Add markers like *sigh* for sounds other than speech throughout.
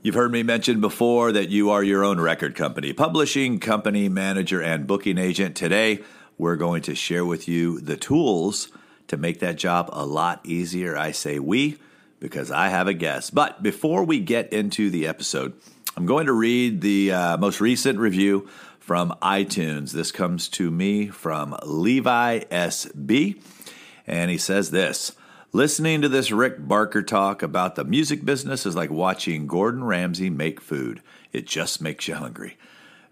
You've heard me mention before that you are your own record company, publishing company, manager, and booking agent. Today, we're going to share with you the tools to make that job a lot easier. I say we because I have a guest. But before we get into the episode, I'm going to read the uh, most recent review from iTunes. This comes to me from Levi SB, and he says this. Listening to this Rick Barker talk about the music business is like watching Gordon Ramsay make food. It just makes you hungry.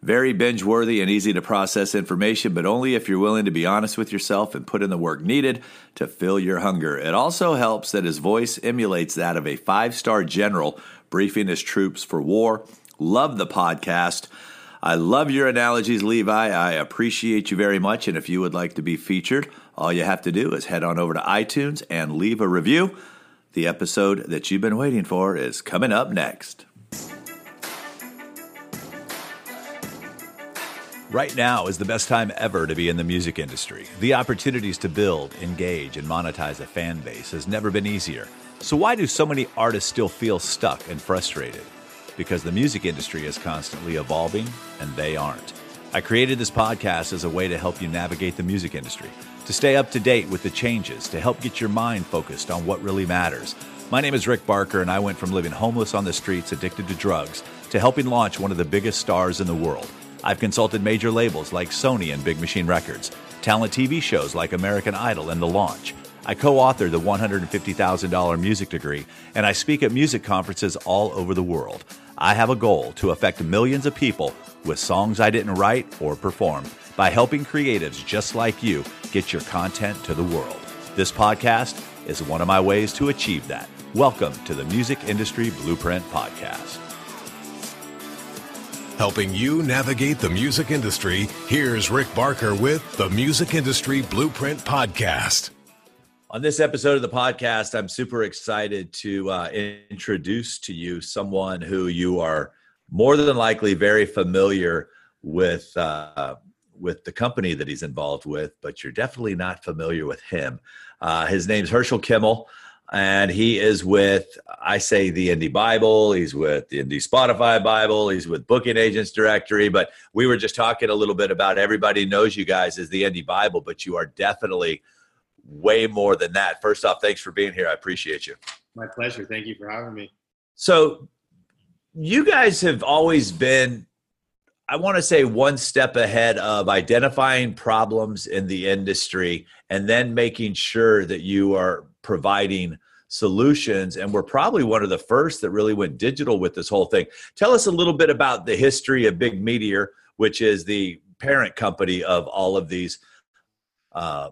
Very binge worthy and easy to process information, but only if you're willing to be honest with yourself and put in the work needed to fill your hunger. It also helps that his voice emulates that of a five star general briefing his troops for war. Love the podcast. I love your analogies, Levi. I appreciate you very much. And if you would like to be featured, all you have to do is head on over to iTunes and leave a review. The episode that you've been waiting for is coming up next. Right now is the best time ever to be in the music industry. The opportunities to build, engage, and monetize a fan base has never been easier. So, why do so many artists still feel stuck and frustrated? Because the music industry is constantly evolving and they aren't. I created this podcast as a way to help you navigate the music industry, to stay up to date with the changes, to help get your mind focused on what really matters. My name is Rick Barker, and I went from living homeless on the streets, addicted to drugs, to helping launch one of the biggest stars in the world. I've consulted major labels like Sony and Big Machine Records, talent TV shows like American Idol and The Launch. I co authored the $150,000 music degree, and I speak at music conferences all over the world. I have a goal to affect millions of people with songs I didn't write or perform by helping creatives just like you get your content to the world. This podcast is one of my ways to achieve that. Welcome to the Music Industry Blueprint Podcast. Helping you navigate the music industry, here's Rick Barker with the Music Industry Blueprint Podcast. On this episode of the podcast, I'm super excited to uh, introduce to you someone who you are more than likely very familiar with uh, with the company that he's involved with, but you're definitely not familiar with him. Uh, his name's Herschel Kimmel, and he is with I say the Indie Bible. He's with the Indie Spotify Bible. He's with Booking Agents Directory. But we were just talking a little bit about everybody knows you guys as the Indie Bible, but you are definitely way more than that. First off, thanks for being here. I appreciate you. My pleasure. Thank you for having me. So, you guys have always been, I want to say, one step ahead of identifying problems in the industry and then making sure that you are providing solutions. And we're probably one of the first that really went digital with this whole thing. Tell us a little bit about the history of Big Meteor, which is the parent company of all of these uh,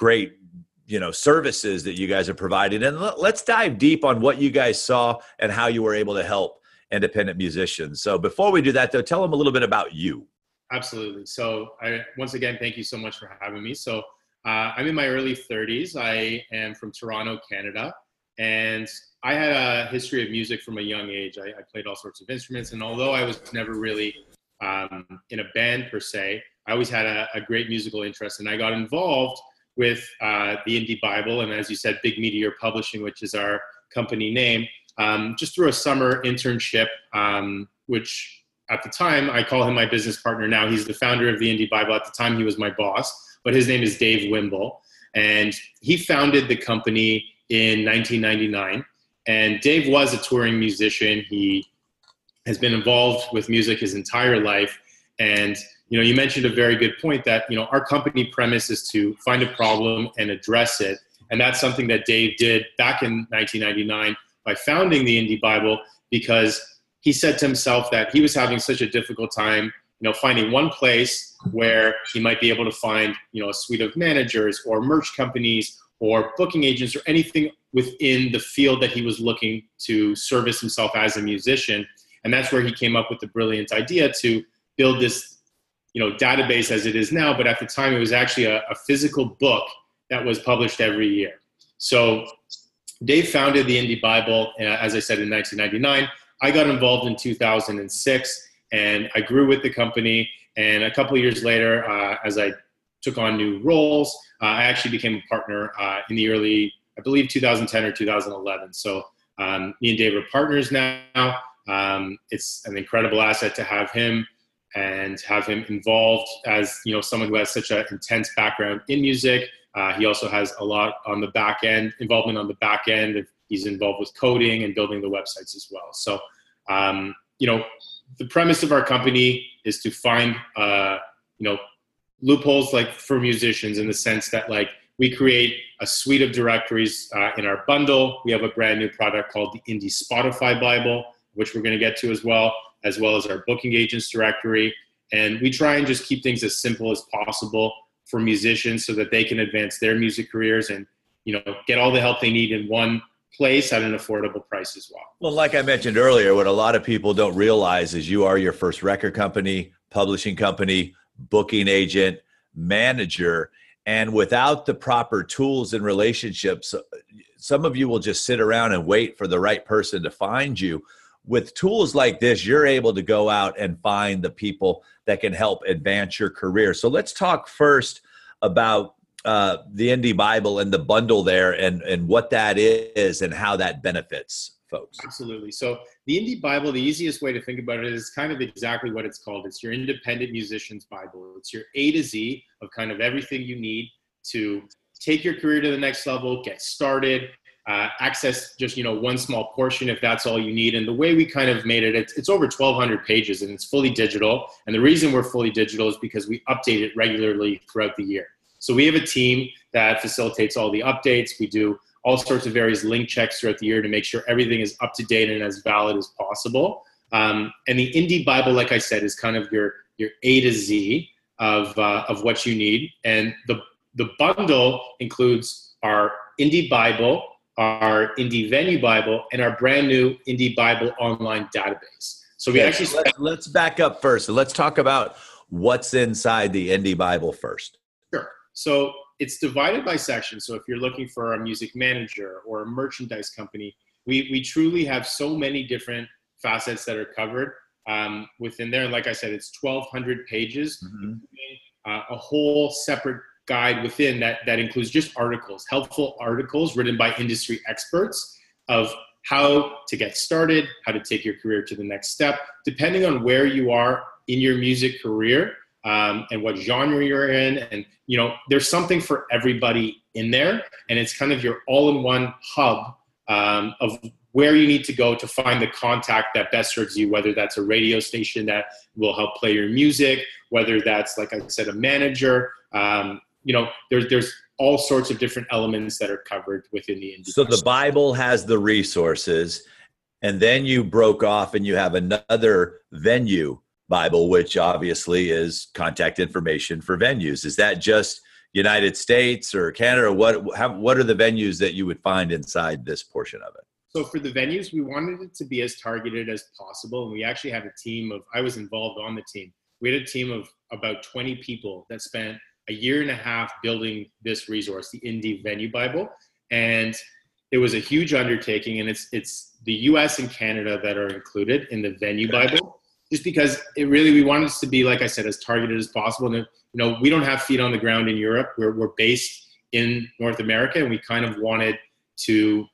great you know services that you guys are providing and let's dive deep on what you guys saw and how you were able to help independent musicians. So before we do that though tell them a little bit about you. Absolutely. So i once again thank you so much for having me. So uh, i'm in my early 30s i am from toronto canada. And i had a history of music from a young age. I, I played all sorts of instruments. And although i was never really um, in a band per se i always had a, a great musical interest. And i got involved with uh, the Indie Bible, and as you said, Big Meteor Publishing, which is our company name, um, just through a summer internship, um, which at the time I call him my business partner. Now he's the founder of the Indie Bible. At the time, he was my boss, but his name is Dave Wimble, and he founded the company in 1999. And Dave was a touring musician. He has been involved with music his entire life, and you know, you mentioned a very good point that, you know, our company premise is to find a problem and address it. And that's something that Dave did back in 1999 by founding the Indie Bible because he said to himself that he was having such a difficult time, you know, finding one place where he might be able to find, you know, a suite of managers or merch companies or booking agents or anything within the field that he was looking to service himself as a musician. And that's where he came up with the brilliant idea to build this you know database as it is now but at the time it was actually a, a physical book that was published every year. So dave founded the indie bible uh, as i said in 1999 i got involved in 2006 and i grew with the company. And a couple years later uh, as i took on new roles uh, i actually became a partner uh, in the early i believe 2010 or 2011 so Um, me and Dave are partners now. Um, it's an incredible asset to have him and have him involved as you know someone who has such an intense background in music. Uh, he also has a lot on the back end involvement on the back end. He's involved with coding and building the websites as well. So um, you know the premise of our company is to find uh, you know loopholes like for musicians in the sense that like we create a suite of directories uh, in our bundle. We have a brand new product called the Indie Spotify Bible, which we're going to get to as well, as well as our booking agents directory. And we try and just keep things as simple as possible for musicians so that they can advance their music careers and you know get all the help they need in one place at an affordable price as well. Well, like I mentioned earlier, what a lot of people don't realize is you are your first record company, publishing company, booking agent, manager, and without the proper tools and relationships, some of you will just sit around and wait for the right person to find you. With tools like this, you're able to go out and find the people that can help advance your career. So let's talk first about uh, the Indie Bible and the bundle there and, and what that is and how that benefits folks. Absolutely. So the Indie Bible, the easiest way to think about it is kind of exactly what it's called. It's your independent musician's Bible. It's your A to Z of kind of everything you need to take your career to the next level, get started, uh, access just you know one small portion if that's all you need. And the way we kind of made it, it's, it's over 1,200 pages and it's fully digital. And the reason we're fully digital is because we update it regularly throughout the year. So we have a team that facilitates all the updates. We do all sorts of various link checks throughout the year to make sure everything is up to date and as valid as possible. Um, and the Indie Bible, like I said, is kind of your your A to Z of uh, of what you need. And the the bundle includes our Indie Bible, our Indie Venue Bible, and our brand new Indie Bible online database. So we actually let's, let's back up first let's talk about what's inside the Indie Bible first. Sure. So it's divided by section. So if you're looking for a music manager or a merchandise company, we, we truly have so many different facets that are covered um, within there. Like I said, it's 1,200 pages, mm-hmm. uh, a whole separate guide within that that includes just articles, helpful articles written by industry experts of how to get started, how to take your career to the next step, depending on where you are in your music career um, and what genre you're in. And, you know, there's something for everybody in there. And it's kind of your all in one hub um, of where you need to go to find the contact that best serves you, whether that's a radio station that will help play your music, whether that's, like I said, a manager. Um, you know, there's, there's all sorts of different elements that are covered within the industry. So the Bible has the resources, and then you broke off and you have another venue Bible, which obviously is contact information for venues. Is that just United States or Canada? What how, what are the venues that you would find inside this portion of it? So for the venues, we wanted it to be as targeted as possible, and we actually had a team of. I was involved on the team. We had a team of about 20 people that spent a year and a half building this resource, the Indie Venue Bible, and it was a huge undertaking. And it's it's the U.S. and Canada that are included in the Venue Bible just because it really we wanted to be like I said as targeted as possible. And you know we don't have feet on the ground in Europe. We're we're based in North America, and we kind of wanted to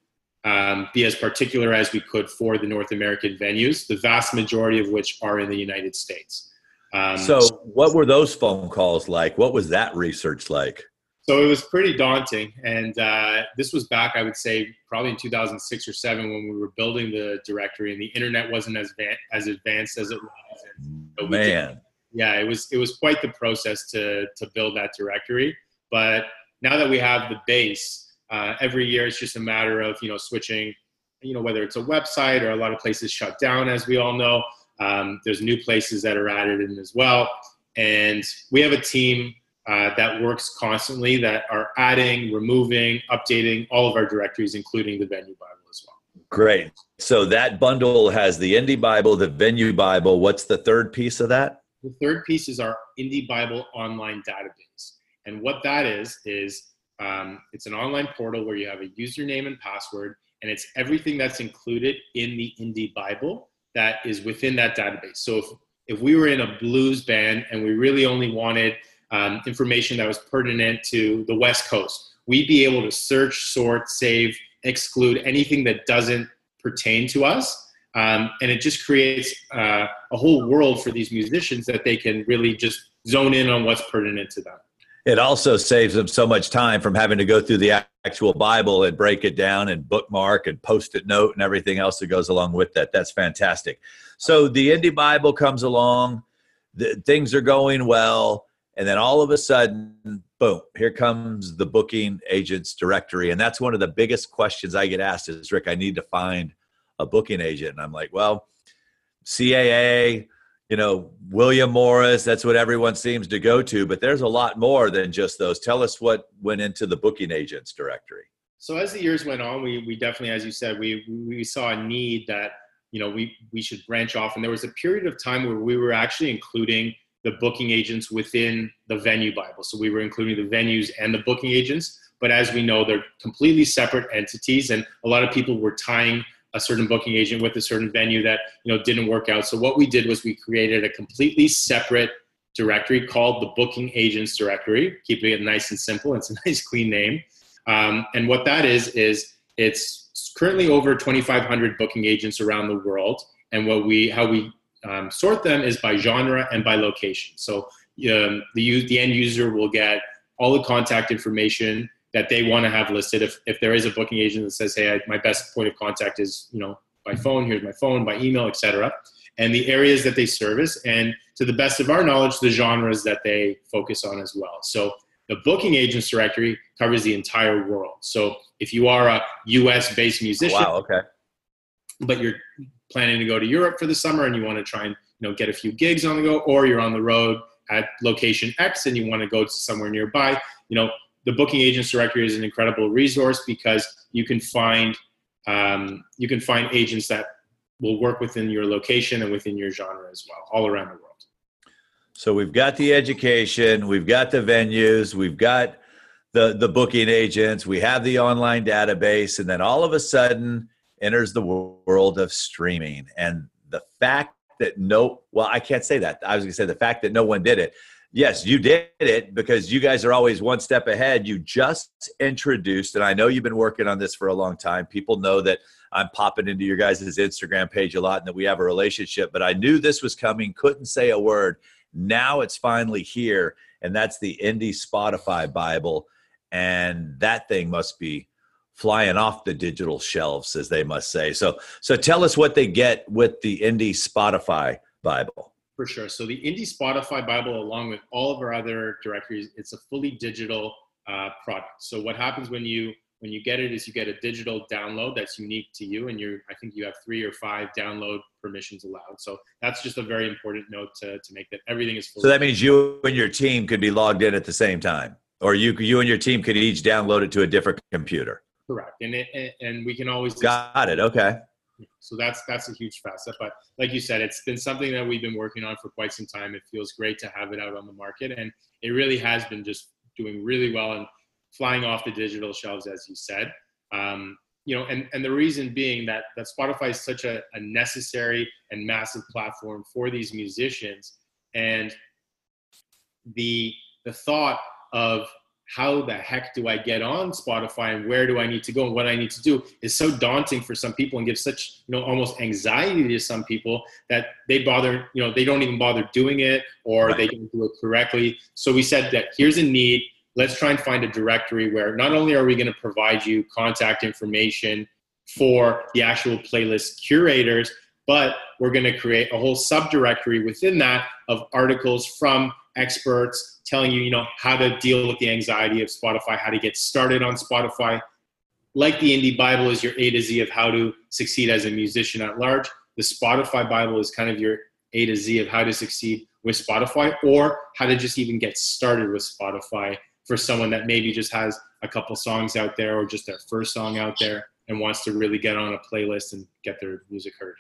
um, be as particular as we could for the North American venues, the vast majority of which are in the United States. Um, so, what were those phone calls like? What was that research like? So it was pretty daunting, and uh, this was back, I would say, probably in 2006 or seven when we were building the directory, and the internet wasn't as van- as advanced as it was. So Man, did, yeah, it was it was quite the process to to build that directory. But now that we have the base, uh, every year it's just a matter of you know switching, you know whether it's a website or a lot of places shut down, as we all know. Um, there's new places that are added in as well, and we have a team uh, that works constantly that are adding, removing, updating all of our directories, including the Venue Bible as well. Great. So that bundle has the Indie Bible, the Venue Bible. What's the third piece of that? The third piece is our Indie Bible online database. And what that is, is um, it's an online portal where you have a username and password, and it's everything that's included in the Indie Bible that is within that database. So if, if we were in a blues band and we really only wanted um, information that was pertinent to the West Coast. We'd be able to search, sort, save, exclude anything that doesn't pertain to us. Um, and it just creates uh, a whole world for these musicians that they can really just zone in on what's pertinent to them. It also saves them so much time from having to go through the actual Bible and break it down and bookmark and post it note and everything else that goes along with that. That's fantastic. So the Indie Bible comes along, the, things are going well, and then all of a sudden, boom, here comes the booking agents directory. And that's one of the biggest questions I get asked is Rick, I need to find a booking agent. And I'm like, well, CAA, you know, William Morris, that's what everyone seems to go to, but there's a lot more than just those. Tell us what went into the booking agents directory. So as the years went on, we, we definitely, as you said, we, we saw a need that, you know, we, we should branch off. And there was a period of time where we were actually including the booking agents within the venue Bible. So we were including the venues and the booking agents. But as we know, they're completely separate entities. And a lot of people were tying a certain booking agent with a certain venue that you know didn't work out. So what we did was we created a completely separate directory called the Booking Agents Directory, keeping it nice and simple. It's a *laughs* nice, clean name. Um, and what that is is it's currently over 2,500 booking agents around the world. And what we how we um, sort them is by genre and by location. So um, the the end user will get all the contact information that they want to have listed. If, if there is a booking agent that says, hey, I, my best point of contact is, you know, by phone, here's my phone, by email, etc. And the areas that they service, and to the best of our knowledge, the genres that they focus on as well. So the booking agents directory covers the entire world. So if you are a US based musician, wow, okay. but you're planning to go to Europe for the summer and you want to try and you know get a few gigs on the go, or you're on the road at location X and you want to go to somewhere nearby, you know, the booking agents directory is an incredible resource because you can find um, you can find agents that will work within your location and within your genre as well, all around the world. So we've got the education, we've got the venues, we've got the the booking agents, we have the online database, and then all of a sudden enters the world of streaming. And the fact that no, well, I can't say that. I was going to say the fact that no one did it yes, you did it because you guys are always one step ahead. You just introduced, and I know you've been working on this for a long time. People know that I'm popping into your guys' Instagram page a lot and that we have a relationship, but I knew this was coming, couldn't say a word. Now it's finally here, and that's the Indie Spotify Bible. And that thing must be flying off the digital shelves, as they must say. So, so tell us what they get with the Indie Spotify Bible. For sure. So the Indie Spotify Bible, along with all of our other directories, it's a fully digital uh, product. So what happens when you when you get it is you get a digital download that's unique to you, and you I think you have three or five download permissions allowed. So that's just a very important note to to make that everything is. Fully so that means you and your team could be logged in at the same time, or you you and your team could each download it to a different computer. Correct, and it, and we can always got it. Okay. So that's that's a huge facet. But like you said, it's been something that we've been working on for quite some time. It feels great to have it out on the market, and it really has been just doing really well and flying off the digital shelves, as you said. Um, you know, and, and the reason being that that Spotify is such a, a necessary and massive platform for these musicians, and the the thought of how the heck do I get on Spotify and where do I need to go and what I need to do is so daunting for some people and gives such, you know, almost anxiety to some people that they bother, you know, they don't even bother doing it or right. they don't do it correctly. So we said that here's a need. Let's try and find a directory where not only are we going to provide you contact information for the actual playlist curators, but we're going to create a whole subdirectory within that of articles from experts telling you, you know, how to deal with the anxiety of Spotify, how to get started on Spotify. Like the Indie Bible is your A to Z of how to succeed as a musician at large. The Spotify Bible is kind of your A to Z of how to succeed with Spotify or how to just even get started with Spotify for someone that maybe just has a couple songs out there or just their first song out there and wants to really get on a playlist and get their music heard.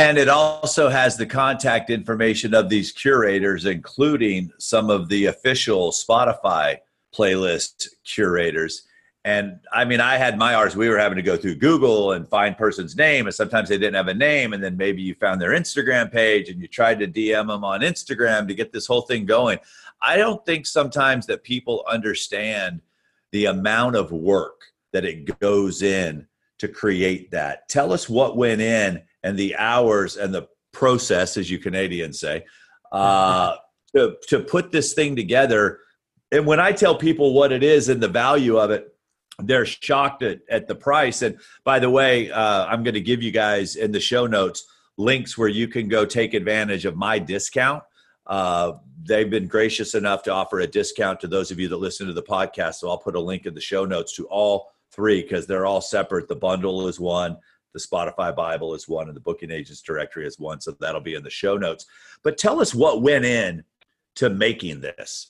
And it also has the contact information of these curators, including some of the official Spotify playlist curators. And I mean, I had my ours, we were having to go through Google and find person's name, and sometimes they didn't have a name. And then maybe you found their Instagram page and you tried to DM them on Instagram to get this whole thing going. I don't think sometimes that people understand the amount of work that it goes in to create that. Tell us what went in and the hours and the process, as you Canadians say, uh, *laughs* to, to put this thing together. And when I tell people what it is and the value of it, they're shocked at, at the price. And by the way, uh, I'm going to give you guys in the show notes links where you can go take advantage of my discount. Uh, they've been gracious enough to offer a discount to those of you that listen to the podcast. So I'll put a link in the show notes to all three because they're all separate. The bundle is one, the Spotify Bible is one, and the Booking Agents Directory is one. So that'll be in the show notes. But tell us what went in to making this.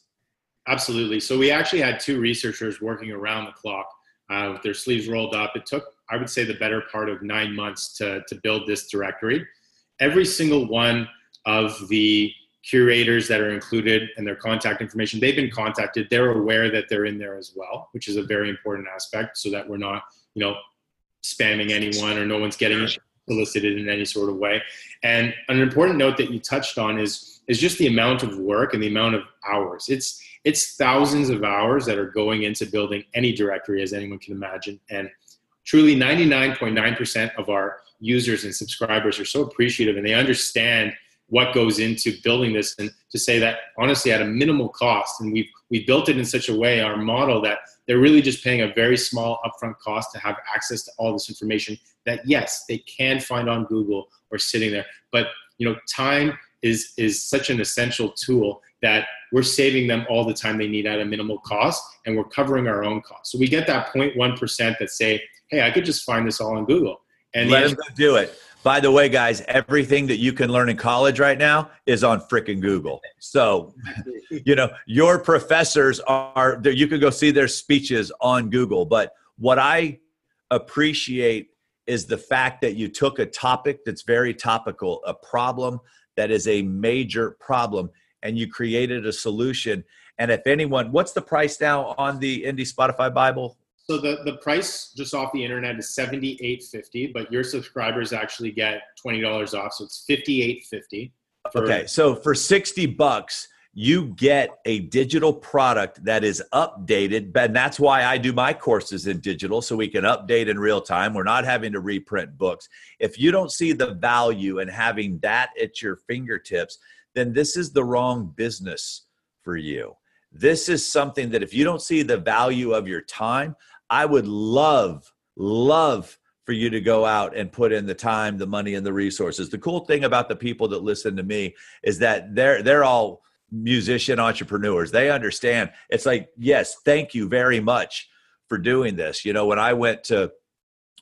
Absolutely. So we actually had two researchers working around the clock uh, with their sleeves rolled up. It took, I would say, the better part of nine months to, to build this directory. Every single one of the curators that are included and their contact information, they've been contacted. They're aware that they're in there as well, which is a very important aspect so that we're not, you know, spamming anyone or no one's getting solicited in any sort of way. And an important note that you touched on is is just the amount of work and the amount of hours. It's it's thousands of hours that are going into building any directory as anyone can imagine. And truly 99.9% of our users and subscribers are so appreciative and they understand what goes into building this and to say that honestly at a minimal cost and we've we built it in such a way our model that they're really just paying a very small upfront cost to have access to all this information that yes they can find on google or sitting there. But you know time is is such an essential tool that we're saving them all the time they need at a minimal cost and we're covering our own costs. So we get that 0.1% that say hey i could just find this all on google and let them do it by the way, guys, everything that you can learn in college right now is on freaking Google. So, *laughs* you know, your professors are, there. you can go see their speeches on Google. But what I appreciate is the fact that you took a topic that's very topical, a problem that is a major problem, and you created a solution. And if anyone, what's the price now on the Indie Spotify Bible? So the, the price just off the internet is seventy eight fifty, but your subscribers actually get twenty dollars off, so it's fifty eight fifty. Okay, so for sixty bucks, you get a digital product that is updated, and that's why I do my courses in digital, so we can update in real time. We're not having to reprint books. If you don't see the value in having that at your fingertips, then this is the wrong business for you. This is something that if you don't see the value of your time, I would love, love for you to go out and put in the time, the money, and the resources. The cool thing about the people that listen to me is that they're they're all musician entrepreneurs. They understand. It's like, yes, thank you very much for doing this. You know, when I went to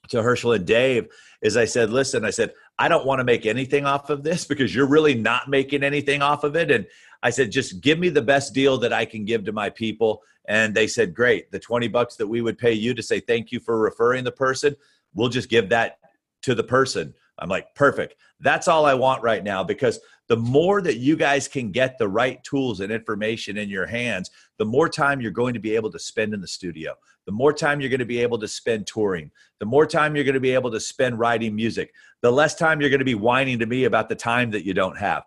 to Herschel and Dave, is I said, listen, I said, I don't want to make anything off of this because you're really not making anything off of it. And I said, just give me the best deal that I can give to my people. And they said, great. The 20 bucks that we would pay you to say thank you for referring the person, we'll just give that to the person. I'm like, perfect. That's all I want right now because the more that you guys can get the right tools and information in your hands, the more time you're going to be able to spend in the studio, the more time you're going to be able to spend touring, the more time you're going to be able to spend writing music, the less time you're going to be whining to me about the time that you don't have.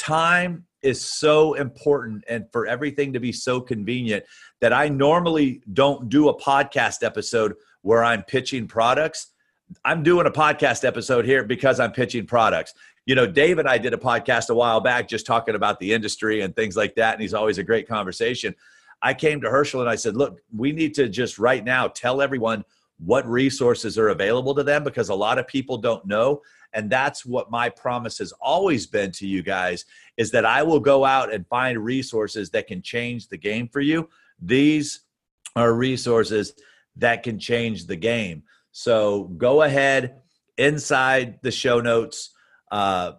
Time is so important and for everything to be so convenient that I normally don't do a podcast episode where I'm pitching products. I'm doing a podcast episode here because I'm pitching products. You know, Dave and I did a podcast a while back just talking about the industry and things like that. And he's always a great conversation. I came to Herschel and I said, look, we need to just right now tell everyone what resources are available to them because a lot of people don't know and that's what my promise has always been to you guys is that I will go out and find resources that can change the game for you. These are resources that can change the game. So go ahead inside the show notes. Uh,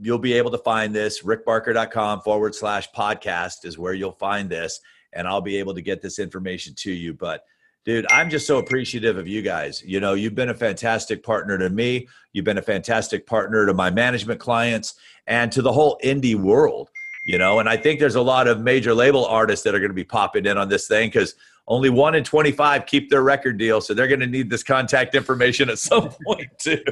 you'll be able to find this. rickbarker.com forward slash podcast is where you'll find this. And I'll be able to get this information to you. But dude i'm just so appreciative of you guys. You know you've been a fantastic partner to me. You've been a fantastic partner to my management clients and to the whole indie world you know? And i think there's a lot of major label artists that are going to be popping in on this thing because only one in 25 keep their record deal so they're going to need this contact information at some *laughs* point too.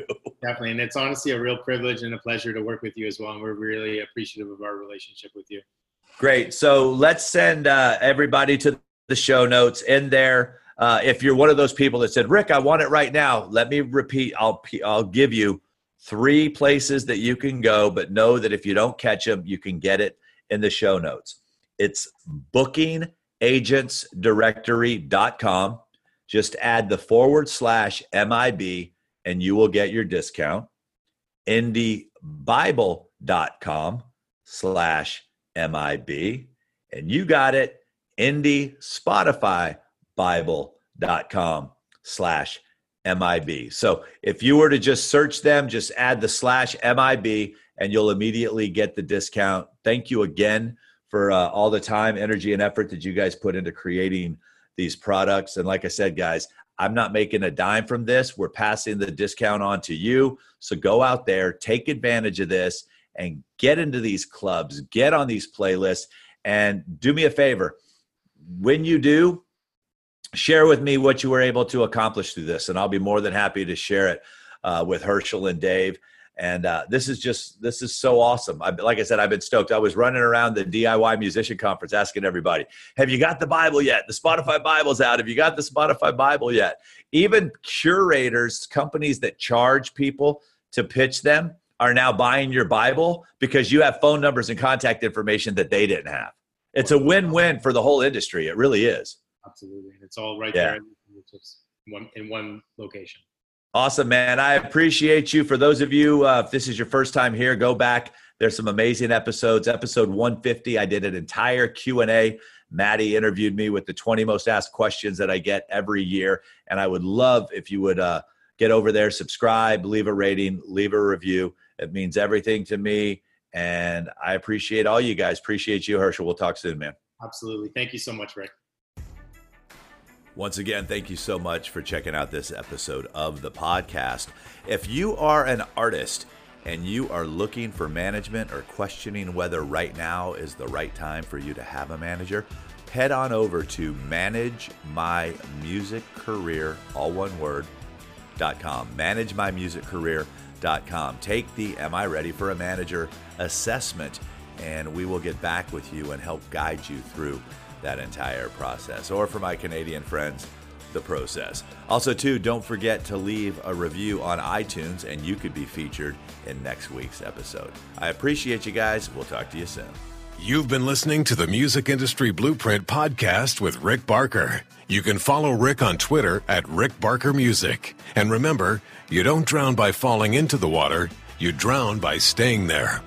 Definitely and it's honestly a real privilege and a pleasure to work with you as well and we're really appreciative of our relationship with you. Great. So let's send uh, everybody to the show notes in there Uh, if you're one of those people that said, Rick, I want it right now, let me repeat. I'll I'll give you three places that you can go, but know that if you don't catch them, you can get it in the show notes. It's bookingagentsdirectory.com. Just add the forward slash MIB and you will get your discount. IndieBible.com slash MIB. And you got it. Indie Spotify Bible.com slash MIB. So if you were to just search them, just add the slash MIB and you'll immediately get the discount. Thank you again for uh, all the time, energy, and effort that you guys put into creating these products. And like I said, guys, I'm not making a dime from this. We're passing the discount on to you. So go out there, take advantage of this, and get into these clubs, get on these playlists, and do me a favor. When you do, share with me what you were able to accomplish through this, and I'll be more than happy to share it uh, with Herschel and Dave. And uh, this is just this is so awesome. I, like I said, I've been stoked. I was running around the DIY musician conference asking everybody, "Have you got the Bible yet? The Spotify Bible's out. Have you got the Spotify Bible yet?" Even curators, companies that charge people to pitch them, are now buying your Bible because you have phone numbers and contact information that they didn't have. It's a win-win for the whole industry. It really is. Absolutely, and it's all right yeah. there in one, in one location. Awesome, man. I appreciate you. For those of you, uh, if this is your first time here, go back. There's some amazing episodes. Episode 150, I did an entire Q&A. Maddie interviewed me with the 20 most asked questions that I get every year. And I would love if you would uh, get over there, subscribe, leave a rating, leave a review. It means everything to me. And I appreciate all you guys. Appreciate you, Herschel. We'll talk soon, man. Absolutely. Thank you so much, Rick. Once again, thank you so much for checking out this episode of the podcast. If you are an artist and you are looking for management or questioning whether right now is the right time for you to have a manager, head on over to managemymusiccareer, all one word, dot .com. Managemymusiccareer.com. Take the Am I Ready for a Manager assessment, and we will get back with you and help guide you through that entire process. Or for my Canadian friends, the process. Also, too, don't forget to leave a review on iTunes and you could be featured in next week's episode. I appreciate you guys. We'll talk to you soon. You've been listening to the Music Industry Blueprint podcast with Rick Barker. You can follow Rick on Twitter at Rick Barker Music. And remember, you don't drown by falling into the water, you drown by staying there.